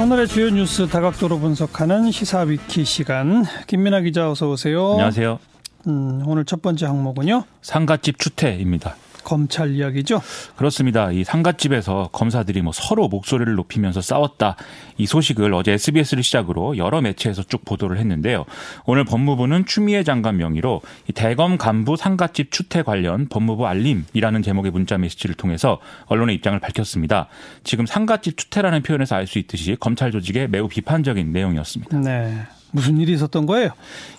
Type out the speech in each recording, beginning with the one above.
오늘의 주요 뉴스 다각도로 분석하는 시사위키 시간 김민아 기자 어서 오세요. 안녕하세요. 음, 오늘 첫 번째 항목은요. 상가집 추태입니다. 검찰 이야기죠? 그렇습니다. 이 상가집에서 검사들이 뭐 서로 목소리를 높이면서 싸웠다. 이 소식을 어제 SBS를 시작으로 여러 매체에서 쭉 보도를 했는데요. 오늘 법무부는 추미애 장관 명의로 이 대검 간부 상가집 추태 관련 법무부 알림이라는 제목의 문자 메시지를 통해서 언론의 입장을 밝혔습니다. 지금 상가집 추태라는 표현에서 알 수 있듯이 검찰 조직에 매우 비판적인 내용이었습니다. 네. 무슨 일이 있었던 거예요?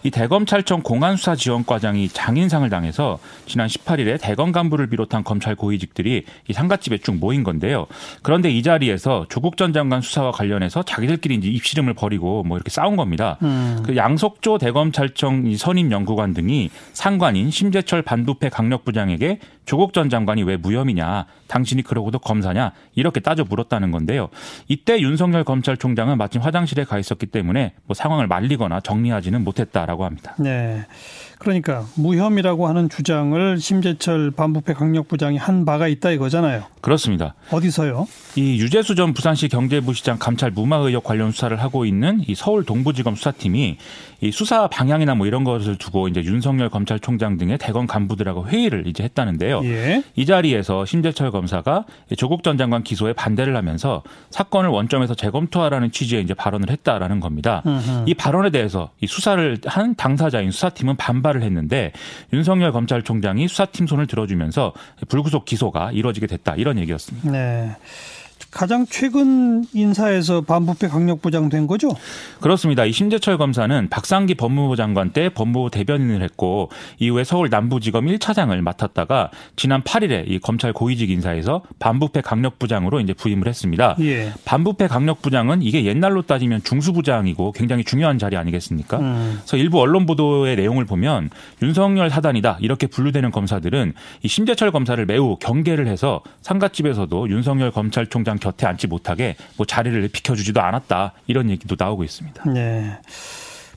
이 대검찰청 공안수사지원과장이 장인상을 당해서 지난 18일에 대검 간부를 비롯한 검찰 고위직들이 이 상가집에 쭉 모인 건데요. 그런데 이 자리에서 조국 전 장관 수사와 관련해서 자기들끼리 이제 입씨름을 벌이고 뭐 이렇게 싸운 겁니다. 음. 그 양석조 대검찰청 선임 연구관 등이 상관인 심재철 반부패 강력부장에게 조국 전 장관이 왜 무혐의냐, 당신이 그러고도 검사냐 이렇게 따져 물었다는 건데요. 이때 윤석열 검찰총장은 마침 화장실에 가 있었기 때문에 뭐 상황을 말리거나 정리하지는 못했다라고 합니다. 네. 그러니까 무혐의라고 하는 주장을 심재철 반부패 강력부장이 한 바가 있다 이거잖아요. 그렇습니다. 어디서요? 이 유재수 전 부산시 경제부시장 감찰 무마 의혹 관련 수사를 하고 있는 이 서울 동부지검 수사팀이 이 수사 방향이나 뭐 이런 것을 두고 이제 윤석열 검찰총장 등의 대검 간부들하고 회의를 이제 했다는데요. 예. 이 자리에서 심재철 검사가 조국 전 장관 기소에 반대를 하면서 사건을 원점에서 재검토하라는 취지의 이제 발언을 했다라는 겁니다. 으흠. 이 발언에 대해서 이 수사를 한 당사자인 수사팀은 반발 을 했는데 윤석열 검찰총장이 수사팀 손을 들어주면서 불구속 기소가 이루어지게 됐다 이런 얘기였습니다. 네. 가장 최근 인사에서 반부패 강력부장 된 거죠? 그렇습니다. 이 심재철 검사는 박상기 법무부 장관 때 법무부 대변인을 했고 이후에 서울 남부지검 1차장을 맡았다가 지난 8일에 이 검찰 고위직 인사에서 반부패 강력부장으로 이제 부임을 했습니다. 예. 반부패 강력부장은 이게 옛날로 따지면 중수부장이고 굉장히 중요한 자리 아니겠습니까? 음. 그래서 일부 언론 보도의 내용을 보면 윤석열 사단이다 이렇게 분류되는 검사들은 이 심재철 검사를 매우 경계를 해서 상가집에서도 윤석열 검찰총장 곁에 앉지 못하게 뭐 자리를 비켜주지도 않았다 이런 얘기도 나오고 있습니다. 네.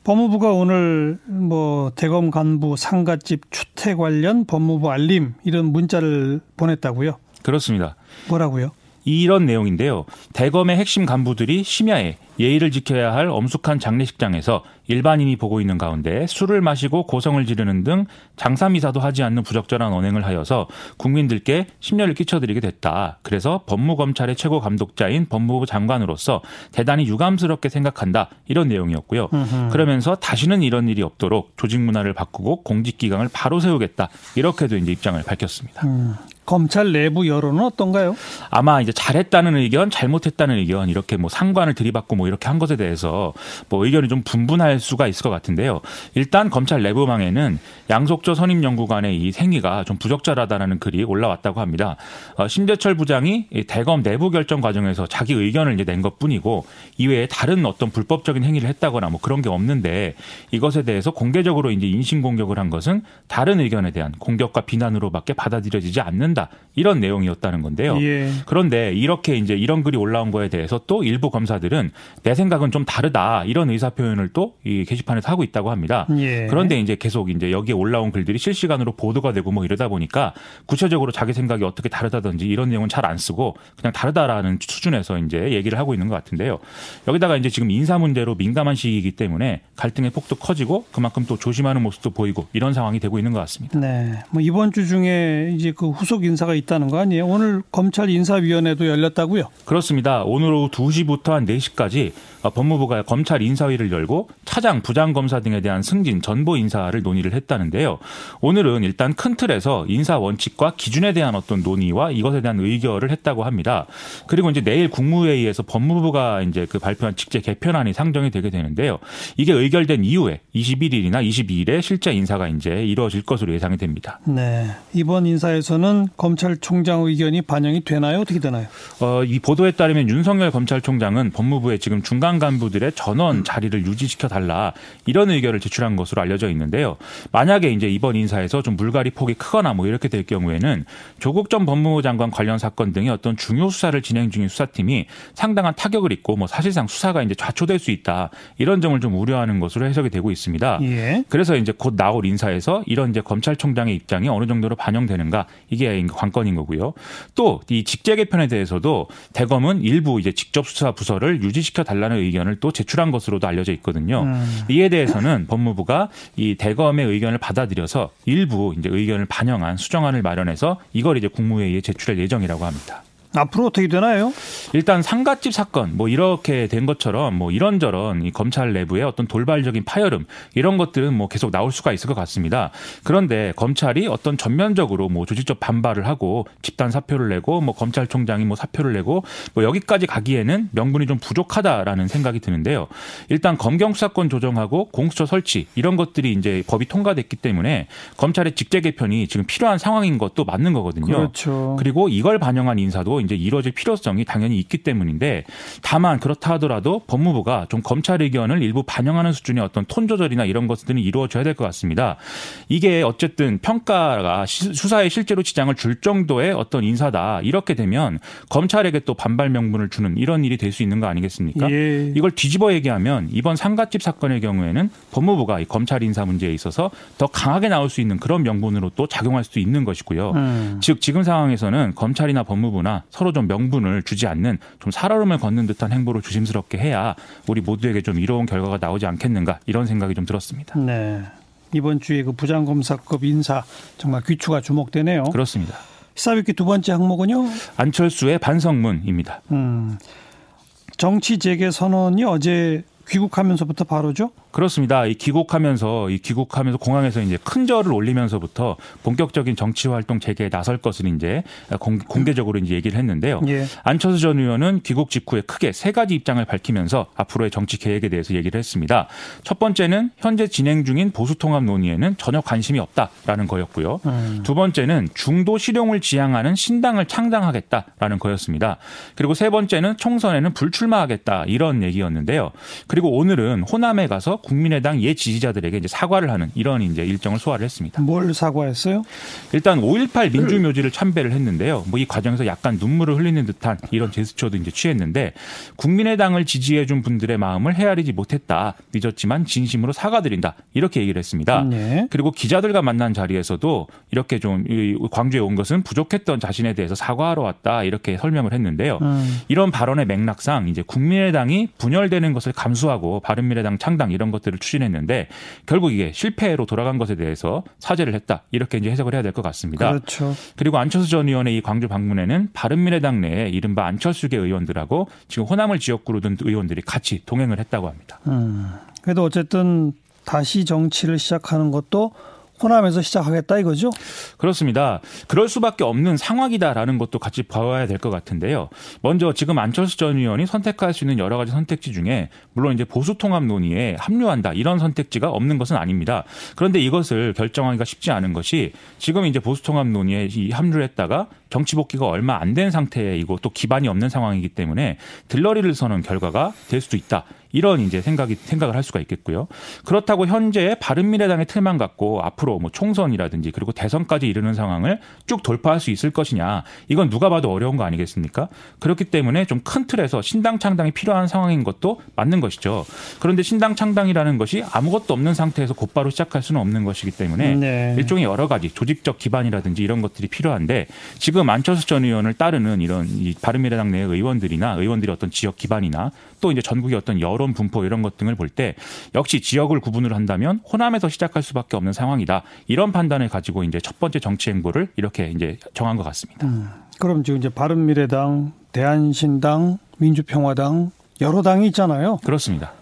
법무부가 오늘 뭐 대검 간부 상가집 추태 관련 법무부 알림 이런 문자를 보냈다고요? 그렇습니다. 뭐라고요? 이런 내용인데요. 대검의 핵심 간부들이 심야에 예의를 지켜야 할 엄숙한 장례식장에서 일반인이 보고 있는 가운데 술을 마시고 고성을 지르는 등 장사미사도 하지 않는 부적절한 언행을 하여서 국민들께 심려를 끼쳐드리게 됐다. 그래서 법무검찰의 최고 감독자인 법무부 장관으로서 대단히 유감스럽게 생각한다. 이런 내용이었고요. 으흠. 그러면서 다시는 이런 일이 없도록 조직 문화를 바꾸고 공직 기강을 바로 세우겠다. 이렇게도 이제 입장을 밝혔습니다. 음. 검찰 내부 여론은 어떤가요? 아마 이제 잘했다는 의견, 잘못했다는 의견 이렇게 뭐 상관을 들이받고 뭐 이렇게 한 것에 대해서 뭐 의견이 좀 분분할 수가 있을 것 같은데요. 일단 검찰 내부망에는 양속조 선임 연구관의 이 생의가 좀 부적절하다라는 글이 올라왔다고 합니다. 어, 심재철 부장이 대검 내부 결정 과정에서 자기 의견을 이제 낸 것뿐이고 이외에 다른 어떤 불법적인 행위를 했다거나 뭐 그런 게 없는데 이것에 대해서 공개적으로 이제 인신 공격을 한 것은 다른 의견에 대한 공격과 비난으로밖에 받아들여지지 않는다 이런 내용이었다는 건데요. 예. 그런데 이렇게 이제 이런 글이 올라온 거에 대해서 또 일부 검사들은 내 생각은 좀 다르다 이런 의사 표현을 또 이 게시판에서 하고 있다고 합니다. 예. 그런데 이제 계속 이제 여기에 올라온 글들이 실시간으로 보도가 되고 뭐 이러다 보니까 구체적으로 자기 생각이 어떻게 다르다든지 이런 내용은 잘 안 쓰고 그냥 다르다라는 수준에서 이제 얘기를 하고 있는 것 같은데요. 여기다가 이제 지금 인사 문제로 민감한 시기이기 때문에 갈등의 폭도 커지고 그만큼 또 조심하는 모습도 보이고 이런 상황이 되고 있는 것 같습니다. 네. 뭐 이번 주 중에 이제 그 후속 인사가 있다는 거 아니에요? 오늘 검찰 인사위원회도 열렸다고요? 그렇습니다. 오늘 오후 2시부터 한 4시까지 어, 법무부가 검찰 인사위를 열고 차장, 부장 검사 등에 대한 승진, 전보 인사를 논의를 했다는데요. 오늘은 일단 큰 틀에서 인사 원칙과 기준에 대한 어떤 논의와 이것에 대한 의결을 했다고 합니다. 그리고 이제 내일 국무회의에서 법무부가 이제 그 발표한 직제 개편안이 상정이 되게 되는데요. 이게 의결된 이후에 21일이나 22일에 실제 인사가 이제 이루어질 것으로 예상이 됩니다. 네. 이번 인사에서는 검찰총장 의견이 반영이 되나요? 어떻게 되나요? 어, 이 보도에 따르면 윤석열 검찰총장은 법무부에 지금 중간 중간 간부들의 전원 음. 자리를 유지시켜 달라 이런 의견을 제출한 것으로 알려져 있는데요. 만약에 이제 이번 인사에서 좀 물갈이 폭이 크거나 뭐 이렇게 될 경우에는 조국 전 법무부 장관 관련 사건 등의 어떤 중요 수사를 진행 중인 수사팀이 상당한 타격을 입고 뭐 사실상 수사가 이제 좌초될 수 있다 이런 점을 좀 우려하는 것으로 해석이 되고 있습니다. 예. 그래서 이제 곧 나올 인사에서 이런 이제 검찰총장의 입장이 어느 정도로 반영되는가 이게 관건인 거고요. 또 이 직제 개편에 대해서도 대검은 일부 이제 직접 수사 부서를 유지시켜 달라는 의견을 또 제출한 것으로도 알려져 있거든요. 음. 이에 대해서는 법무부가 이 대검의 의견을 받아들여서 일부 이제 의견을 반영한 수정안을 마련해서 이걸 이제 국무회의에 제출할 예정이라고 합니다. 앞으로 어떻게 되나요? 일단 상가집 사건 뭐 이렇게 된 것처럼 뭐 이런저런 이 검찰 내부의 어떤 돌발적인 파열음 이런 것들은 뭐 계속 나올 수가 있을 것 같습니다. 그런데 검찰이 어떤 전면적으로 뭐 조직적 반발을 하고 집단 사표를 내고 뭐 검찰총장이 뭐 사표를 내고 뭐 여기까지 가기에는 명분이 좀 부족하다라는 생각이 드는데요. 일단 검경 수사권 조정하고 공수처 설치 이런 것들이 이제 법이 통과됐기 때문에 검찰의 직제 개편이 지금 필요한 상황인 것도 맞는 거거든요. 그렇죠. 그리고 이걸 반영한 인사도 이제 이루어질 필요성이 당연히 있기 때문인데 다만 그렇다 하더라도 법무부가 좀 검찰 의견을 일부 반영하는 수준의 어떤 톤 조절이나 이런 것들은 이루어져야 될 것 같습니다. 이게 어쨌든 평가가 수사에 실제로 지장을 줄 정도의 어떤 인사다 이렇게 되면 검찰에게 또 반발 명분을 주는 이런 일이 될 수 있는 거 아니겠습니까? 예. 이걸 뒤집어 얘기하면 이번 상가집 사건의 경우에는 법무부가 이 검찰 인사 문제에 있어서 더 강하게 나올 수 있는 그런 명분으로 또 작용할 수도 있는 것이고요. 음. 즉 지금 상황에서는 검찰이나 법무부나 서로 좀 명분을 주지 않는 좀 살얼음을 걷는 듯한 행보를 조심스럽게 해야 우리 모두에게 좀 이로운 결과가 나오지 않겠는가 이런 생각이 좀 들었습니다. 네. 이번 주에 그 부장검사급 인사 정말 귀추가 주목되네요. 그렇습니다. 시사위키 두 번째 항목은요? 안철수의 반성문입니다. 음, 정치 재개 선언이 어제 귀국하면서부터 바로죠? 그렇습니다. 이 귀국하면서 이 귀국하면서 공항에서 이제 큰 절을 올리면서부터 본격적인 정치 활동 재개에 나설 것을 이제 공, 개적으로 이제 얘기를 했는데요. 예. 안철수 전 의원은 귀국 직후에 크게 세 가지 입장을 밝히면서 앞으로의 정치 계획에 대해서 얘기를 했습니다. 첫 번째는 현재 진행 중인 보수 통합 논의에는 전혀 관심이 없다라는 거였고요. 음. 두 번째는 중도 실용을 지향하는 신당을 창당하겠다라는 거였습니다. 그리고 세 번째는 총선에는 불출마하겠다 이런 얘기였는데요. 그리고 오늘은 호남에 가서 국민의당 예 지지자들에게 이제 사과를 하는 이런 이제 일정을 소화를 했습니다. 뭘 사과했어요? 일단 5.18 민주묘지를 참배를 했는데요. 뭐 이 과정에서 약간 눈물을 흘리는 듯한 이런 제스처도 이제 취했는데 국민의당을 지지해 준 분들의 마음을 헤아리지 못했다. 늦었지만 진심으로 사과드린다. 이렇게 얘기를 했습니다. 네. 그리고 기자들과 만난 자리에서도 이렇게 좀 광주에 온 것은 부족했던 자신에 대해서 사과하러 왔다. 이렇게 설명을 했는데요. 음. 이런 발언의 맥락상 이제 국민의당이 분열되는 것을 감수하고 바른미래당 창당 이런 것들을 추진했는데 결국 이게 실패로 돌아간 것에 대해서 사죄를 했다. 이렇게 이제 해석을 해야 될 것 같습니다. 그렇죠. 그리고 안철수 전 의원의 이 광주 방문에는 바른미래당 내에 이른바 안철수계 의원들하고 지금 호남을 지역구로 둔 의원들이 같이 동행을 했다고 합니다. 음. 그래도 어쨌든 다시 정치를 시작하는 것도 호남에서 시작하겠다 이거죠? 그렇습니다. 그럴 수밖에 없는 상황이다라는 것도 같이 봐야 될 것 같은데요. 먼저 지금 안철수 전 의원이 선택할 수 있는 여러 가지 선택지 중에 물론 이제 보수 통합 논의에 합류한다 이런 선택지가 없는 것은 아닙니다. 그런데 이것을 결정하기가 쉽지 않은 것이 지금 이제 보수 통합 논의에 합류를 했다가 정치 복귀가 얼마 안 된 상태이고 또 기반이 없는 상황이기 때문에 들러리를 서는 결과가 될 수도 있다. 이런 이제 생각이 생각을 할 수가 있겠고요. 그렇다고 현재 바른미래당의 틀만 갖고 앞으로 뭐 총선이라든지 그리고 대선까지 이르는 상황을 쭉 돌파할 수 있을 것이냐 이건 누가 봐도 어려운 거 아니겠습니까? 그렇기 때문에 좀 큰 틀에서 신당 창당이 필요한 상황인 것도 맞는 것이죠. 그런데 신당 창당이라는 것이 아무것도 없는 상태에서 곧바로 시작할 수는 없는 것이기 때문에 네. 일종의 여러 가지 조직적 기반이라든지 이런 것들이 필요한데 지금 안철수 전 의원을 따르는 이런 이 바른미래당 내 의원들이나 의원들의 어떤 지역 기반이나 또 이제 전국의 어떤 여론 분포 이런 것 등을 볼 때 역시 지역을 구분을 한다면 호남에서 시작할 수밖에 없는 상황이다. 이런 판단을 가지고 이제 첫 번째 정치 행보를 이렇게 이제 정한 것 같습니다. 음, 그럼 지금 이제 바른미래당, 대한신당, 민주평화당 여러 당이 있잖아요. 그렇습니다.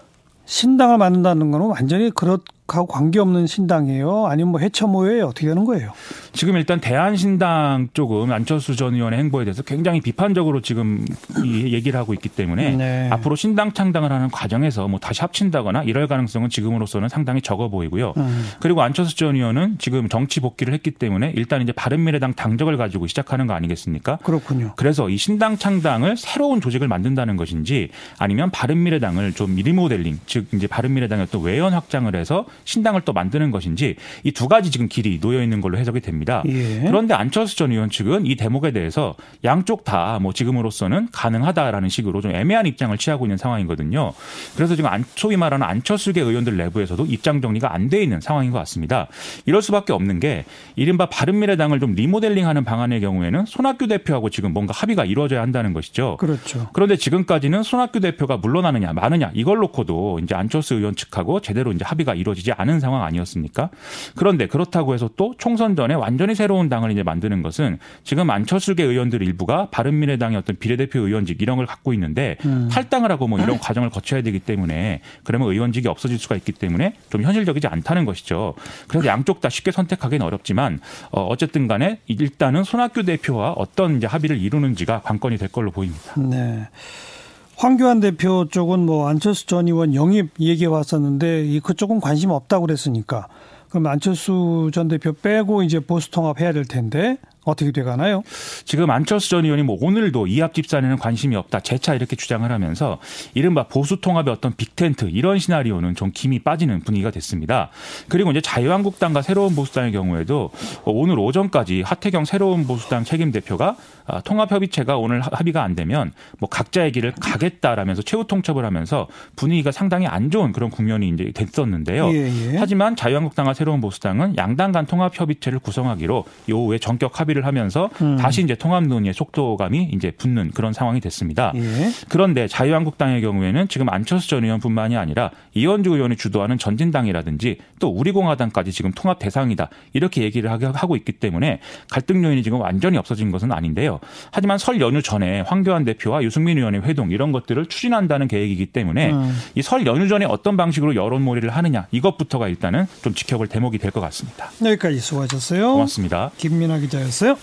신당을 만든다는 거는 완전히 그렇 하고 관계없는 신당이에요? 아니면 뭐 해체 모여예요? 어떻게 되는 거예요? 지금 일단 대한신당 쪽은 안철수 전 의원의 행보에 대해서 굉장히 비판적으로 지금 이 얘기를 하고 있기 때문에 네. 앞으로 신당 창당을 하는 과정에서 뭐 다시 합친다거나 이럴 가능성은 지금으로서는 상당히 적어 보이고요. 음. 그리고 안철수 전 의원은 지금 정치 복귀를 했기 때문에 일단 이제 바른미래당 당적을 가지고 시작하는 거 아니겠습니까? 그렇군요. 그래서 이 신당 창당을 새로운 조직을 만든다는 것인지 아니면 바른미래당을 좀 리모델링 즉 이제 바른미래당의 어떤 외연 확장을 해서 신당을 또 만드는 것인지 이 두 가지 지금 길이 놓여 있는 걸로 해석이 됩니다. 겁니다. 예. 그런데 안철수 전 의원 측은 이 대목에 대해서 양쪽 다 뭐 지금으로서는 가능하다라는 식으로 좀 애매한 입장을 취하고 있는 상황이거든요. 그래서 지금 안, 소위 말하는 안철수계 의원들 내부에서도 입장 정리가 안 돼 있는 상황인 것 같습니다. 이럴 수밖에 없는 게 이른바 바른미래당을 좀 리모델링하는 방안의 경우에는 손학규 대표하고 지금 뭔가 합의가 이루어져야 한다는 것이죠. 그렇죠. 그런데 지금까지는 손학규 대표가 물러나느냐 마느냐 이걸 놓고도 이제 안철수 의원 측하고 제대로 이제 합의가 이루어지지 않은 상황 아니었습니까? 그런데 그렇다고 해서 또 총선 전에 완 전히 새로운 당을 이제 만드는 것은 지금 안철수계 의원들 일부가 바른미래당의 어떤 비례대표 의원직 이런 걸 갖고 있는데 음. 탈당을 하고 뭐 이런 과정을 거쳐야 되기 때문에 그러면 의원직이 없어질 수가 있기 때문에 좀 현실적이지 않다는 것이죠. 그래서 양쪽 다 쉽게 선택하기는 어렵지만 어 어쨌든 간에 일단은 손학규 대표와 어떤 이제 합의를 이루는지가 관건이 될 걸로 보입니다. 네. 황교안 대표 쪽은 뭐 안철수 전 의원 영입 얘기해 왔었는데 이 그쪽은 관심 없다고 그랬으니까 그럼 안철수 전 대표 빼고 이제 보수 통합 해야 될 텐데 어떻게 돼가나요? 지금 안철수 전 의원이 뭐 오늘도 이합 집산에는 관심이 없다 재차 이렇게 주장을 하면서 이른바 보수 통합의 어떤 빅텐트 이런 시나리오는 좀 김이 빠지는 분위기가 됐습니다. 그리고 이제 자유한국당과 새로운 보수당의 경우에도 오늘 오전까지 하태경 새로운 보수당 책임 대표가 아, 통합협의체가 오늘 합의가 안 되면 뭐 각자의 길을 가겠다라면서 최후 통첩을 하면서 분위기가 상당히 안 좋은 그런 국면이 이제 됐었는데요. 예, 예. 하지만 자유한국당과 새로운 보수당은 양당 간 통합협의체를 구성하기로 이후에 전격 합의 를 하면서 음. 다시 이제 통합 논의의 속도감이 이제 붙는 그런 상황이 됐습니다. 예. 그런데 자유한국당의 경우에는 지금 안철수 전 의원뿐만이 아니라 이현주 의원이 주도하는 전진당이라든지 또 우리공화당까지 지금 통합 대상이다 이렇게 얘기를 하고 있기 때문에 갈등 요인이 지금 완전히 없어진 것은 아닌데요. 하지만 설 연휴 전에 황교안 대표와 유승민 의원의 회동 이런 것들을 추진한다는 계획이기 때문에 음. 이설 연휴 전에 어떤 방식으로 여론몰이를 하느냐 이것부터가 일단은 좀 지켜볼 대목이 될 것 같습니다. 여기까지 수고하셨어요. 고맙습니다. 김민아 기자였어 요.